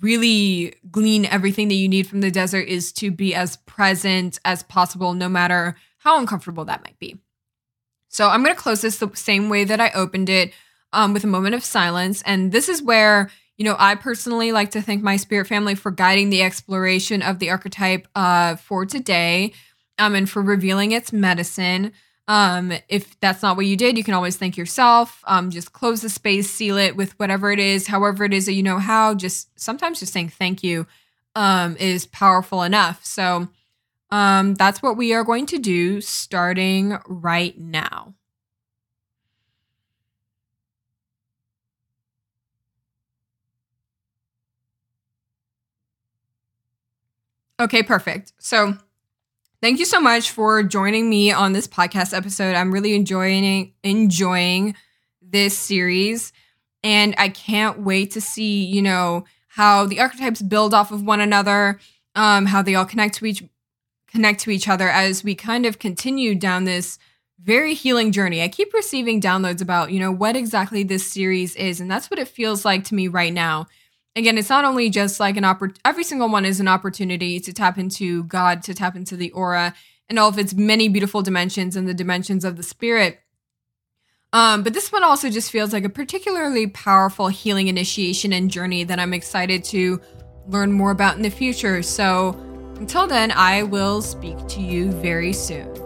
really glean everything that you need from the desert is to be as present as possible, no matter how uncomfortable that might be. So I'm going to close this the same way that I opened it um, with a moment of silence. And this is where, you know, I personally like to thank my spirit family for guiding the exploration of the archetype uh, for today um, and for revealing its medicine. Um, if that's not what you did, you can always thank yourself. Um, just close the space, seal it with whatever it is, however it is that you know how. Just sometimes just saying thank you um, is powerful enough. So um, that's what we are going to do starting right now. Okay, perfect. So Thank you so much for joining me on this podcast episode. I'm really enjoying enjoying this series and I can't wait to see, you know, how the archetypes build off of one another, um how they all connect to each connect to each other as we kind of continue down this very healing journey. I keep receiving downloads about, you know, what exactly this series is and that's what it feels like to me right now again, it's not only just like an every single one is an opportunity to tap into God, to tap into the aura and all of its many beautiful dimensions and the dimensions of the spirit. Um, but this one also just feels like a particularly powerful healing initiation and journey that I'm excited to learn more about in the future. So until then, I will speak to you very soon.